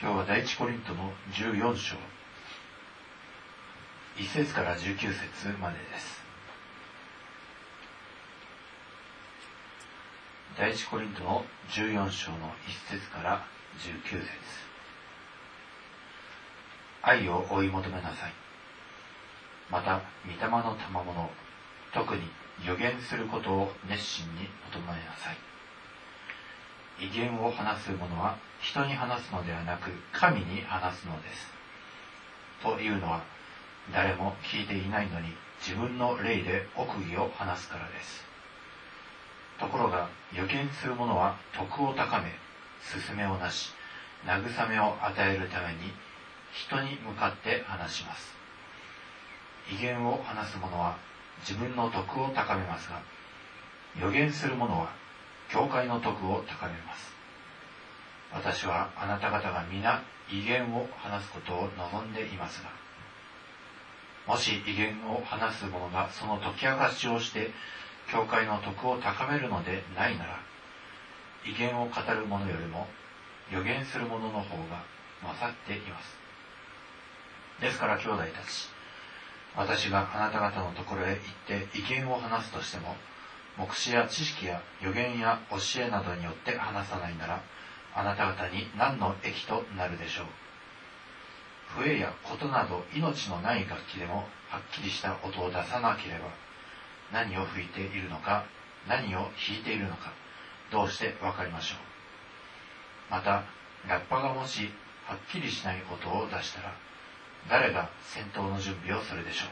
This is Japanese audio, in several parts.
今日は第一コリントの14章。1節から19節までです。第一コリントの14章の1節から19節。愛を追い求めなさい。また御霊の賜物特に予言することを熱心に求めなさい。威厳を話す者は人に話すのではなく神に話すのです。というのは誰も聞いていないのに自分の霊で奥義を話すからです。ところが予言する者は徳を高め勧めをなし慰めを与えるために人に向かって話します。威厳を話す者は自分の徳を高めますが予言する者は教会の徳を高めます。私はあなた方が皆威厳を話すことを望んでいますがもし威厳を話す者がその解き明かしをして教会の徳を高めるのでないなら威厳を語る者よりも予言する者の方が勝っています。ですから兄弟たち私があなた方のところへ行って意見を話すとしても目視や知識や予言や教えなどによって話さないならあなた方に何の益となるでしょう？笛や琴など命のない楽器でもはっきりした音を出さなければ何を吹いているのか何を弾いているのかどうして分かりましょう？またラッパがもしはっきりしない音を出したら誰が戦闘の準備をするでしょう？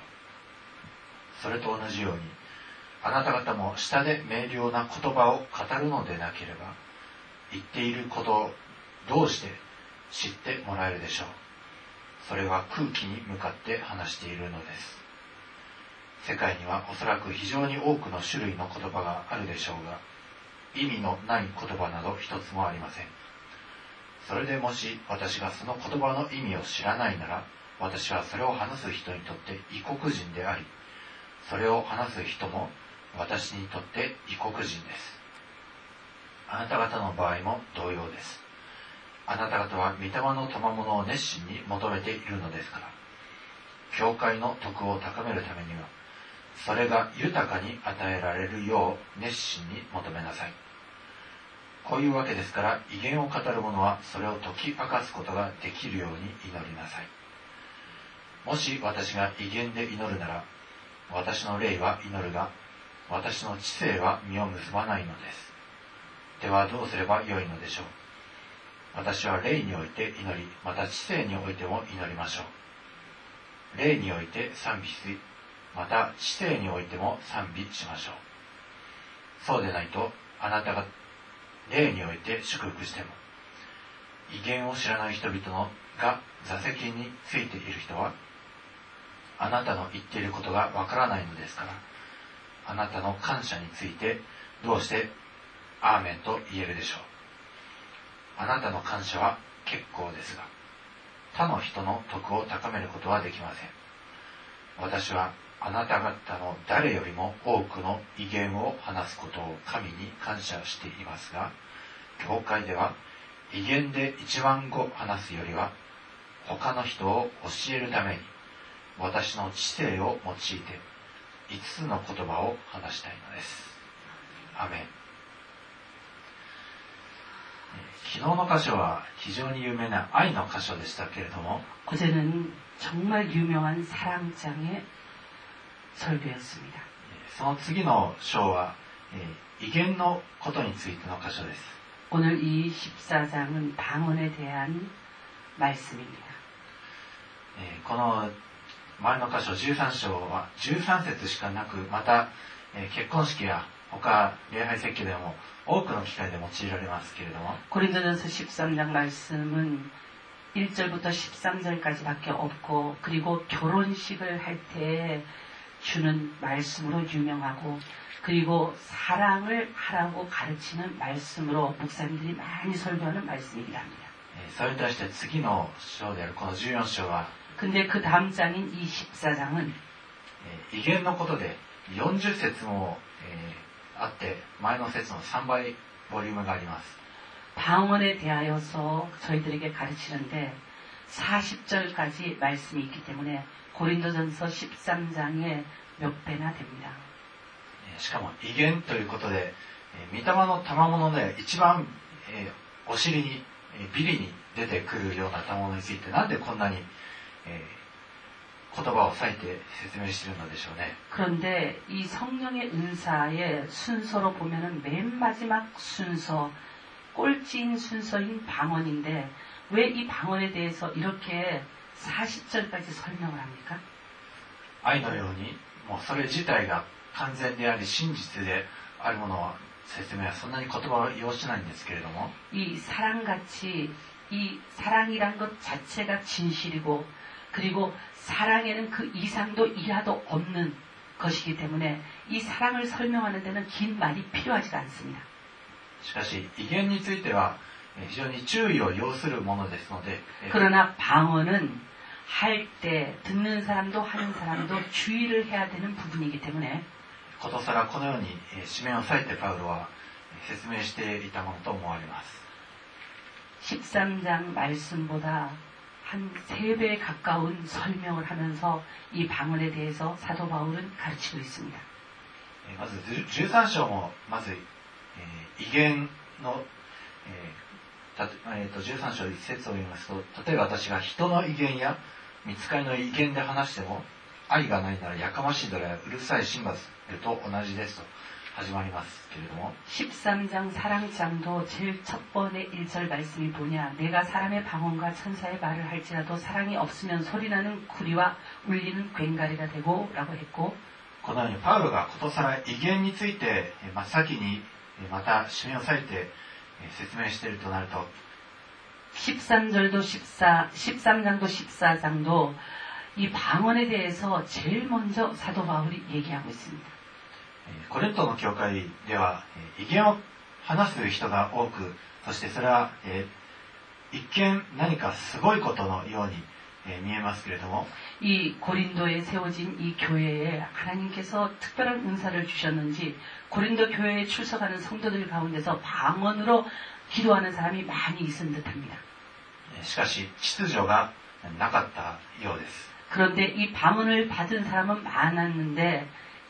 それと同じようにあなた方も下で明瞭な言葉を語るのでなければ言っていることをどうして知ってもらえるでしょう。それは空気に向かって話しているのです。世界にはおそらく非常に多くの種類の言葉があるでしょうが意味のない言葉など一つもありません。それでもし私がその言葉の意味を知らないなら私はそれを話す人にとって異国人でありそれを話す人も私にとって異国人です。あなた方の場合も同様です。あなた方は御霊の賜物を熱心に求めているのですから。教会の徳を高めるためにはそれが豊かに与えられるよう熱心に求めなさい。こういうわけですから威厳を語る者はそれを解き明かすことができるように祈りなさい。もし私が威厳で祈るなら私の霊は祈るが私の知性は実を結ばないのです。ではどうすればよいのでしょう？私は霊において祈りまた知性においても祈りましょう。霊において賛美しまた知性においても賛美しましょう。そうでないとあなたが霊において祝福しても威厳を知らない人々のが座席についている人はあなたの言っていることがわからないのですから。あなたの感謝についてどうしてアーメンと言えるでしょう？あなたの感謝は結構ですが他の人の徳を高めることはできません。私はあなた方の誰よりも多くの威厳を話すことを神に感謝していますが教会では威厳で一万語話すよりは他の人を教えるために私の知性を用いて5つの言葉を話したいのです。アメン。昨日の箇所は非常に有名な愛の箇所でしたけれども、어제는정말유명한사랑장의설교였습니다その次の章は、威厳のことについての箇所です。오늘이14장은방언에대한말씀입니다この 前の箇所13章は13節しかなくまた、えー、結婚式や他礼拝説教でも多くの機会で用いられますけれども고린도전서13장말씀은1절부터13절까지밖에없고그리고결혼식을할때주는말씀으로유명하고그리고사랑을하라고가르치는말씀으로목사님들이많이설교하는말씀이기합니다それに対して次の章であるこの14章は 근데 그 다음 장인 24장 은, 이견のことで40節も,あって前の節の3倍볼륨이あります.방언에 대하여서 저희들에게 가르치는데 40절까지 말씀이 있기 때문에 고린도전서 13장에 몇 배나 됩니 다. しかも威厳ということで、御霊の賜物で一番、え、お尻に、え、ビリに出てくるような賜物についてなんでこんなに えー言葉を割いて説明しているのでしょうね 그런데 이 성령의 은사의 순서로 보면은 맨 마지막 순서, 꼴찌인 순서인 방언인데 왜 이 방언에 대해서 이렇게 40절까지 설명을 합니까? 愛のようにもうそれ自体が完全であり真実であるものは説明はそんなに言葉を要しないんですけれども 이 사랑같이 이 사랑이란 것 자체가 진실이고 그리고 사랑에는 그 이상도 이하도 없는 것이기 때문에 이 사랑을 설명하는 데는 긴 말이 필요하지 않습니다. しかし、意見については非常に注意を要するものですので 그러나 방언은 할 때 듣는 사람도 하는 사람도 주의를 해야 되는 부분이기 때문에 ことさらこのように紙面を割いてパウロは説明していたものと思われます。 13장 말씀보다 한 3배 가까운 설명을 하면서 이 방언에 대해서 사도 바울은 가르치고 있습니다. えーまずず13章もまず、えー威厳の、えーたえーと13章1節を読みますと例えば私が人の威厳や見つかりの威厳で話しても愛がないならやかましいドラやうるさいシンバルと同じですと 始まりますけれども 13장 4랑장도 제일 첫 번의 1절 말씀이 보냐? 내가 사람의 방언과 천사의 말을 할지라도 사랑이 없으면 소리나는 구리와 울리는 괭가리가 되고 라고 했고. このようにパウロがことさら威厳についてま先にまた指名をされて説明しているとなると 13절도 14, 13장도 14장도 이 방언에 대해서 제일 먼저 사도 바울이 얘기하고 있습니다. コレントの教会では、威厳を話す人が多く、そしてそれは、一見何かすごいことのように見えますけれども、이リンドへ세워진 이 교회에 하나님께서 특별한 은사를 주셨는지コリンド교회에 출석하는 성도들 가운데서 방언으로 기도하는 사람이 많이 있은 듯합니 다. しかし秩序がなかったようです.그런데 이 방언을 받은 사람은 많았는데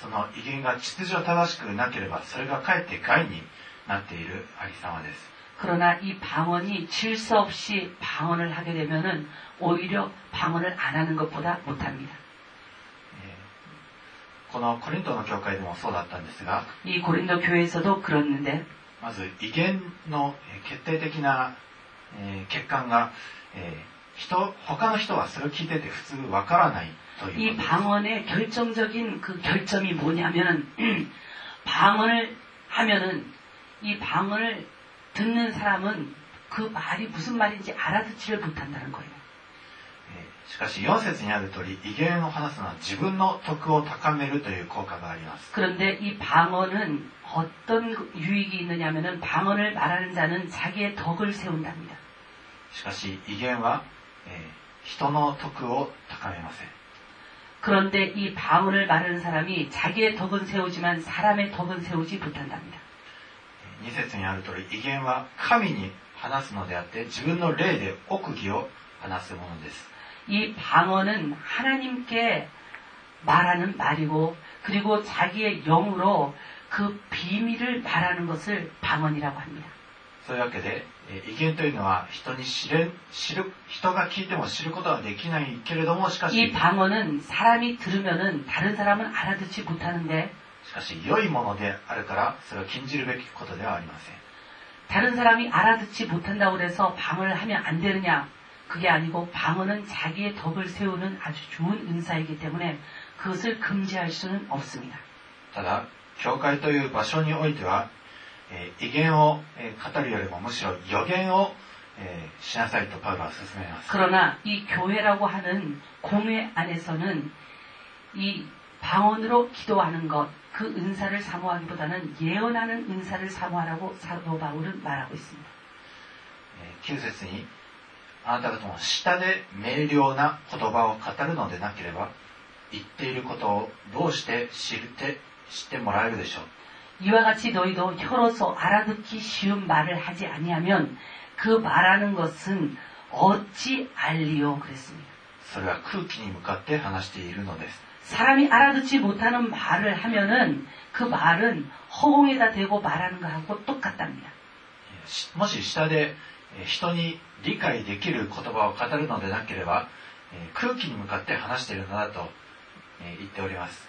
その威厳が秩序正しくなければそれがかえって害になっているありさまです。그러나 이 방언이 질서 없이 방언을 하게 되면은 오히려 방언을 안 하는 것보다 못합니 다. このコリントの教会でもそうだったんですが이 고린도 교회에서도그는데まず威厳の決定的な欠陥が人他の人はそれを聞いてて普通わからないという 이 ことです 방언의 결정적인 그 결점이 뭐냐면은 방언을 하면은 이 방언을 듣는 사람은 그 말이 무슨 말인지 알아듣지를 못한다는 거예요. えーしかし4節にある通り威厳を話すのは自分の徳を高めるという効果があります 그런데 이 방언은 어떤 유익이 있느냐면은 방언을 말하는 자는 자기의 덕을 세운답니다. しかし威厳は、えー 人の徳を高めません 그런데 이 방언을 말하는 사람이 자기의 덕은 세우지만 사람의 덕은 세우지 못한답니다. 2節にある通り威厳は神に話すのであって自分の霊で奥義を話すものです 이 방언은 하나님께 말하는 말이고 그리고 자기의 영으로 그 비밀을 말하는 것을 방언이라고 합니다. そういうわけで えー威厳というのは人に知れ知る人が聞いても知ることはできないけれどもしか 이 し 방언은 사람이 들으면은 다른 사람은 알아듣지 못하는데 しかし良いものであるからそれを禁じるべきことではありません 다른 사람이 알아듣지 못한다고 해서 방언을 하면 안 되느냐? 그게 아니고 방언은 자기의 덕을 세우는 아주 좋은 은사이기 때문에 그것을 금지할 수는 없습니다. ただ教会という場所においては、 えー威厳を、えー語るよりもむしろ予言を、 えーしなさいとパウロは勧めます 그러나 이 교회라고 하는 공회 안에서는 이 방언으로 기도하는 것, 그 은사를 사모하기보다는 예언하는 은사를 사모하라고 사도 바울은 말하고 있습니다. えー9節にあなた方も下で明瞭な言葉を語るのでなければ言っていることをどうして知って知ってもらえるでしょう 이와 같이 너희도 혀로서 알아듣기 쉬운 말을 하지 아니하면 그 말하는 것은 어찌 알리오 그랬습니다. それは空気に向かって話しているのです. 사람이 알아듣지 못하는 말을 하면은 그 말은 허공에다 대고 말하는 거하고 똑같답니다. もし下で人に理解できる言葉を語るのでなければ空気に向かって話しているのだと言っております。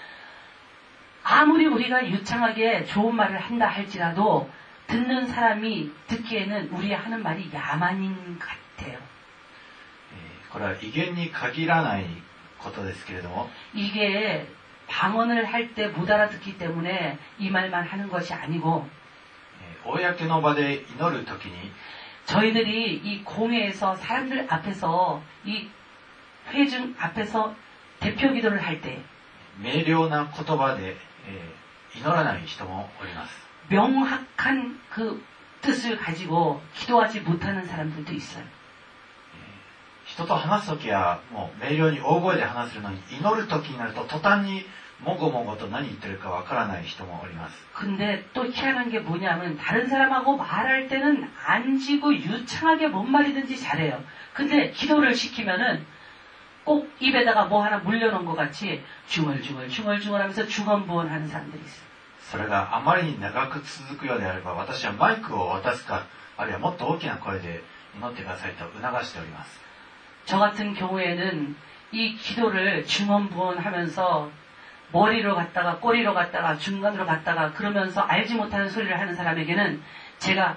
아무리 우리가 유창하게 좋은 말을 한다 할지라도 듣는 사람이 듣기에는 우리 하는 말이 야만인 것 같아요. これは威厳に限らないことですけれども 이게 방언을 할 때 못 알아듣기 때문에 이 말만 하는 것이 아니고 公の場で祈る時に 저희들이 이 공회에서 사람들 앞에서 이 회중 앞에서 대표 기도를 할때 明瞭な言葉で 祈らない人もおります 명확한 그 뜻을 가지고 기도하지 못하는 사람들도 있어요. 人と話す時はもう明瞭に大声で話せるのに祈る時になると途端にもごもごと何言ってるかわからない人もおります 근데 또 희한한 게 뭐냐면 다른 사람하고 말할 때는 안지고 유창하게 뭔 말이든지 잘해요. 근데 기도를 시키면은 꼭 입에다가 뭐 하나 물려놓은 것 같이 중얼중얼 중얼중얼 하면서 중언부언하는 사람들이 있어요. それがあまりに長く続くようであれば私はマイクを渡すかあるいはもっと大きな声で祈ってくださいと促しております 저 같은 경우에는 이 기도를 중언부언하면서 머리로 갔다가 꼬리로 갔다가 중간으로 갔다가 그러면서 알지 못하는 소리를 하는 사람에게는 제가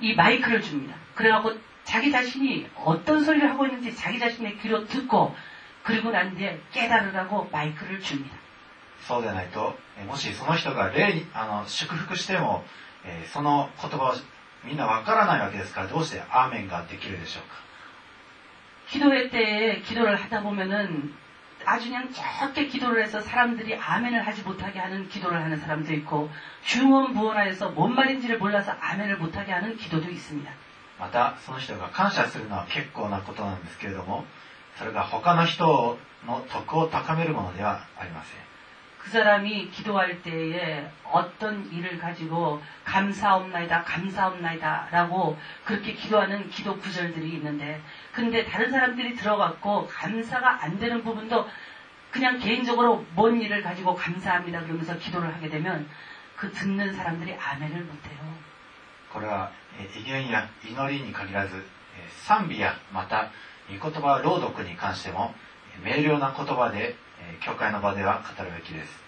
이 마이크를 줍니다. 그래갖고 자기 자신이 어떤 소리를 하고 있는지 자기 자신의 귀로 듣고 그리고 난 뒤에 깨달으라고 마이크를 줍니다. そうでないとえもしその人が礼にあの祝福しても、えーその言葉をみんなわからないわけですからどうしてアーメンができるでしょうか 기도회 때에 기도를 하다 보면은 아주 그냥 적게 기도를 해서 사람들이 아멘을 하지 못하게 하는 기도를 하는 사람도 있고 중언부언하여서 뭔 말인지를 몰라서 아멘을 못하게 하는 기도도 있습니다. またその人が感謝するのは結構なことなんですけれどもそれが他の人の徳を高めるものではありません 그 사람이 기도할 때에 어떤 일을 가지고 감사옵나이다, 감사옵나이다 라고 그렇게 기도하는 기도 구절들이 있는데 근데 다른 사람들이 들어갔고 감사가 안 되는 부분도 그냥 개인적으로 뭔 일을 가지고 감사합니다 그러면서 기도를 하게 되면 그 듣는 사람들이 아멘을 못해요. これはえー威厳や祈りに限らずえー賛美やまた御言葉朗読に関してもえー明瞭な言葉でえー教会の場では語るべきです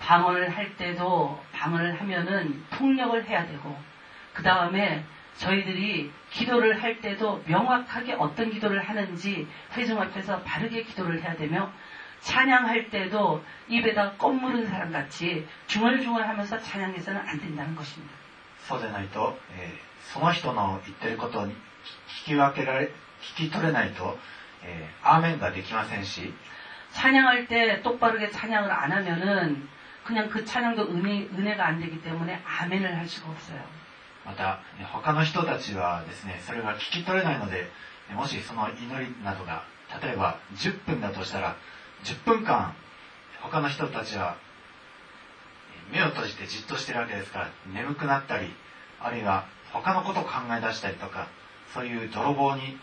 방언을 할 때도 방언을 하면은 통역을 해야 되고 그 다음에 저희들이 기도를 할 때도 명확하게 어떤 기도를 하는지 회중 앞에서 바르게 기도를 해야 되며 찬양할 때도 입에다 껌 물은 사람 같이 중얼중얼하면서 찬양해서는 안 된다는 것입니다. そうでないと、えーその人の言ってることに聞き分けられ聞き取れないと、えーアーメンができませんし 찬양할 때 똑바르게 찬양을 안 하면은 그냥 그 찬양도 은혜, 은혜가 안 되기 때문에 아멘을 할 수가 없어요. またえー他の人たちはですねそれが聞き取れないのでえーもしその祈りなどが例えば10分だとしたら10分間他の人たちはえー 目を閉じてじっとしてるわけですから眠くなったりあるいは他のことを考え出したりとかそういう泥棒に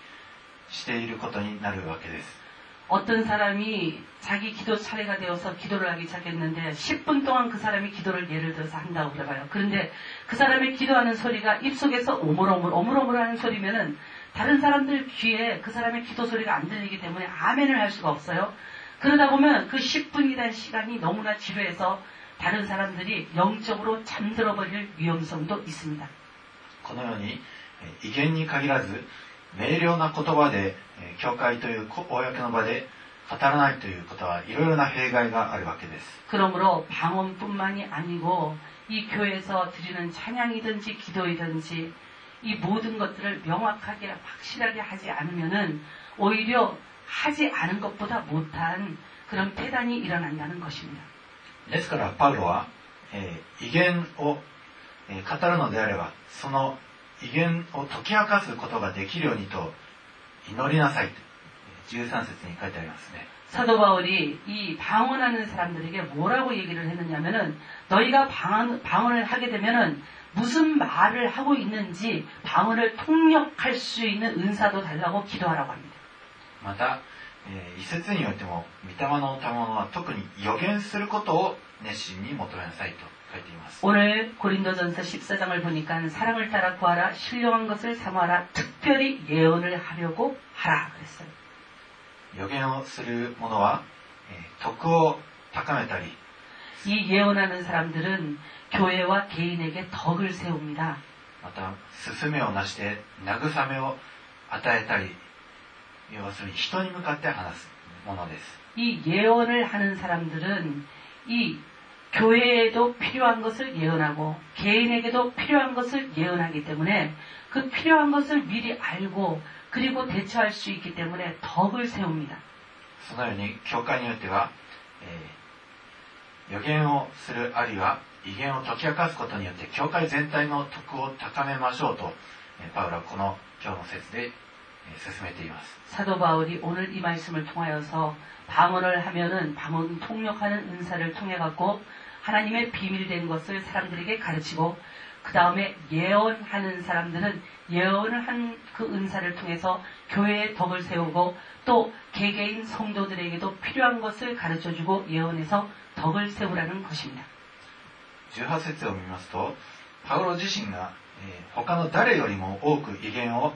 していることになるわけです 어떤 사람이 자기 기도 차례가 되어서 기도를 하기 시작했는데 10분 동안 그 사람이 기도를 예를 들어서 한다고 그래봐요. 그런데 그 사람의 기도하는 소리가 입속에서 오물오물 오물오물 하는 소리면은 다른 사람들 귀에 그 사람의 기도 소리가 안 들리기 때문에 아멘을 할 수가 없어요. 그러다 보면 그 10분이라는 시간이 너무나 지루해서 다른 사람들이 영적으로 잠들어 버릴 위험성도 있습니다. このように、えー威厳に限らず、明瞭な言葉で、えー教会というこ公の場で語らないということはいろいろな弊害があるわけです。 그러므로 방언뿐만이 아니고 이 교회에서 드리는 찬양이든지 기도이든지 이 모든 것들을 명확하게 확실하게 하지 않으면은 오히려 하지 않은 것보다 못한 그런 폐단이 일어난다는 것입니다. ですから, 파울은 威厳を語るのであればその威厳を解き明かすことができるようにと祈りなさい13節に書いてありますね 사도 바울이 이 방언하는 사람들에게 뭐라고 얘기를 했느냐면은 너희가 방언, 방언을 하게 되면은 무슨 말을 하고 있는지 방언을 통역할 수 있는 은사도 달라고 기도하라고 합니다. また、えー一節においても、御霊の賜物は特に予言することを熱心に求めなさいと書いています。 오늘 고린도전서 14장을 보니까 사랑을 따라 구하라 신령한 것을 삼아라 특별히 예언을 하려고 하라 그랬어요. 予言をする者は、えー徳を高めたり、 이 예언하는 사람들은 교회와 개인에게 덕을 세웁니다. また、勧めをなして慰めを与えたり、 要するに人に向かって話すものです。이예언을하는사람들은이교회에도필요한것을예언하고개인에게도필요한것을예언하기때문에그필요한것을미리알고그리고대처할수있기때문에덕을세웁니다そのように教会によっては、え、予言をするあるいは威厳を解き明かすことによって教会全体の徳を高めましょうとパウロはこの今日の説で 사도 바울이 오늘 이 말씀을 통하여서 방언을 하면은 방언 통역하는 은사를 통해 갖고 하나님의 비밀된 것을 사람들에게 가르치고 그 다음에 예언하는 사람들은 예언을 한 그 은사를 통해서 교회의 덕을 세우고 또 개개인 성도들에게도 필요한 것을 가르쳐주고 예언해서 덕을 세우라는 것입니다. 18節を見ますと、パウロ自身が、えー他の誰よりも多く威厳を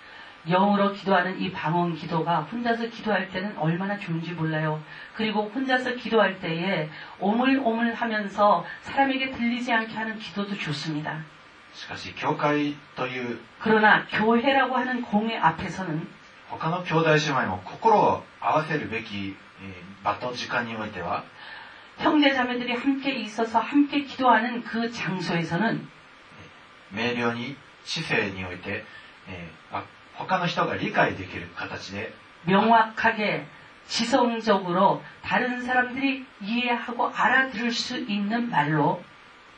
영으로 기도하는 이 방언 기도가 혼자서 기도할 때는 얼마나 좋은지 몰라요. 그리고 혼자서 기도할 때에 오물오물 하면서 사람에게 들리지 않게 하는 기도도 좋습니다. しかし、教会という 그러나 교회라고 하는 공회 앞에서는 他の兄弟姉妹も心を合わせるべき、えー場と時間においては 형제 자매들이 함께 있어서 함께 기도하는 그 장소에서는 明瞭に知性において、えーあ 他の人が理解できる形で 명확하게 지성적으로 다른 사람들이 이해하고 알아들을 수 있는 말로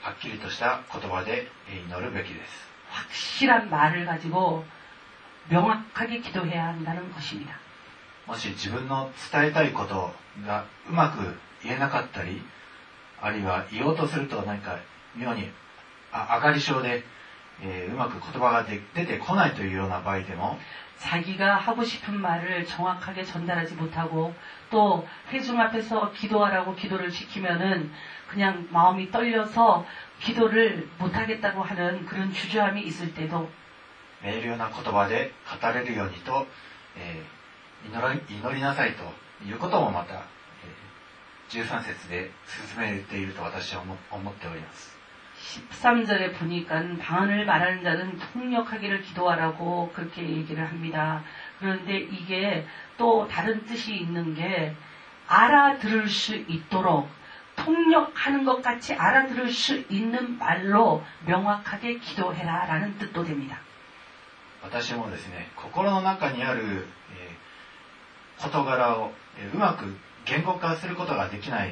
はっきりとした言葉でえー祈るべきです 확실한 말을 가지고 명확하게 기도해야 한다는 것입니다. もし自分の伝えたいことがうまく言えなかったりあるいは言おうとすると何か妙にあ上がり症で、 えー、うまく言葉が出,てこないというような場合でも、자기가 하고 싶은 말을 정확하게 전달하지 못하고 또 회중 앞에서 기도하라고 기도를 시키면은 그냥 마음이 떨려서 기도를 못하겠다고 하는 그런 주저함이 있을 때도 매일ような言葉で語れるようにと祈り,祈りなさいということもまた13節で進めていると私は思,思っております。 13절에 보니까 방언을 말하는 자는 통역하기를 기도하라고 그렇게 얘기를 합니다. 그런데 이게 또 다른 뜻이 있는 게 알아들을 수 있도록 통역하는 것 같이 알아들을 수 있는 말로 명확하게 기도해라 라는 뜻도 됩니다. 私もですね心の中にある、えー事柄を、えーうまく言語化することができない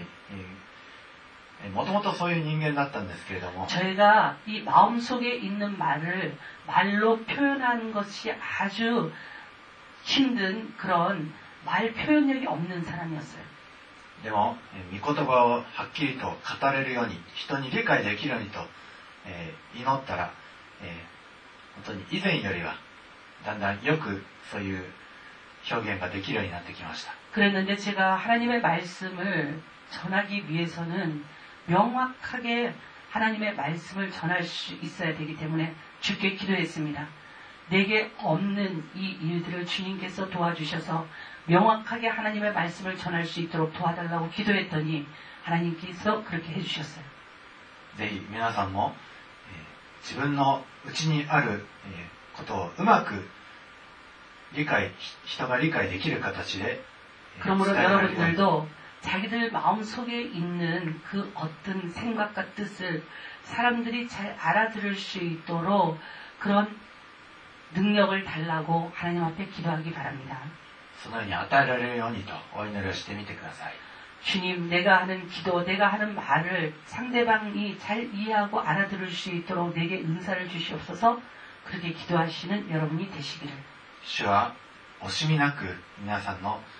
もともとそういう人間だったんですけれども저희가이마음속에있는말을말로표현하는것이아주힘든그런말표현력이없는사람이었어요でも、御言葉をはっきりと語れるように、人に理解できるようにと、えー、祈ったら、えー、本当に以前よりは、だんだんよくそういう表現ができるようになってきました。그랬는데제가하나님의말씀을전하기위해서는 명확하게 하나님의 말씀을 전할 수 있어야 되기 때문에 주께 기도했습니다. 내게 없는 이 일들을 주님께서 도와주셔서 명확하게 하나님의 말씀을 전할 수 있도록 도와달라고 기도했더니 하나님께서 그렇게 해주셨어요. 네, 여러분も 自分のうちにあることをうまく理解人が理解できる形で 그러므로 여러분들도 자기들 마음속에 있는 그 어떤 생각과 뜻을 사람들이 잘 알아들을 수 있도록 그런 능력을 달라고 하나님 앞에 기도하기 바랍니다. そのように与えられるようにとお祈りをしてみてください 주님, 내가 하는 기도, 내가 하는 말을 상대방이 잘 이해하고 알아들을 수 있도록 내게 은사를 주시옵소서 그렇게 기도하시는 여러분이 되시기를. 主は惜しみなく皆さんのえー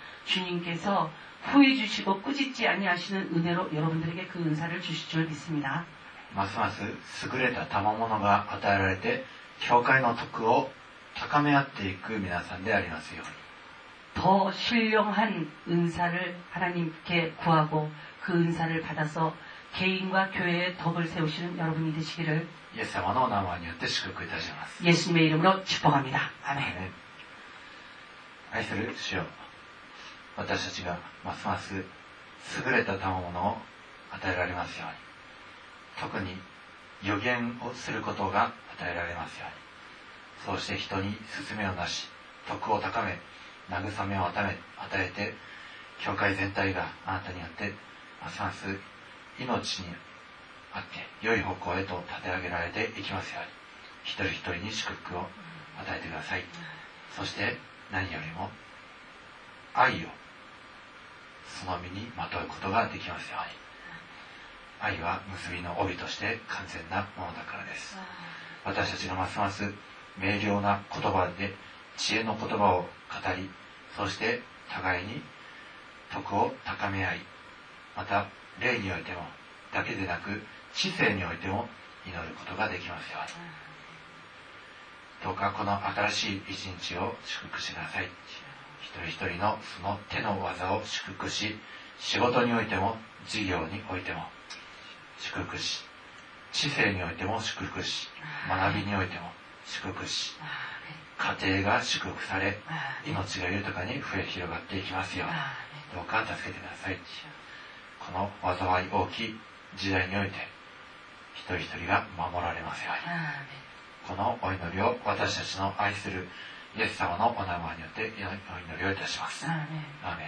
주님께서 후해 주시고 꾸짖지 아니하시는 은혜로 여러분들에게 그 은사를 주실 줄 믿습니다. ますます優れた賜物が与えられて教会の徳を高め合っていく皆さんでありますように 더 신령한 은사를 하나님께 구하고 그 은사를 받아서 개인과 교회의 덕을 세우시는 여러분이 되시기를 イエス様のお名前によって祝福いたします 예수님의 이름으로 축복합니다. 아멘. 愛する主よ 私たちがますます優れた賜物を与えられますように。特に予言をすることが与えられますように。そうして人に勧めをなし徳を高め慰めを与え与えて教会全体があなたによってますます命にあって良い方向へと立て上げられていきますように。一人一人に祝福を与えてください。そして何よりも愛をその身にまとうことができますように愛は結びの帯として完全なものだからです。私たちがますます明瞭な言葉で知恵の言葉を語りそして互いに徳を高め合いまた霊においてもだけでなく知性においても祈ることができますよ。うにどうかこの新しい一日を祝福してください一人一人のその手の技を祝福し仕事においても事業においても祝福し知性においても祝福し学びにおいても祝福し家庭が祝福され命が豊かに増え広がっていきますよどうか助けてください。この災い大きい時代において一人一人が守られますように。このお祈りを私たちの愛するイエス様のお名前によってお祈りをいたします。アーメン。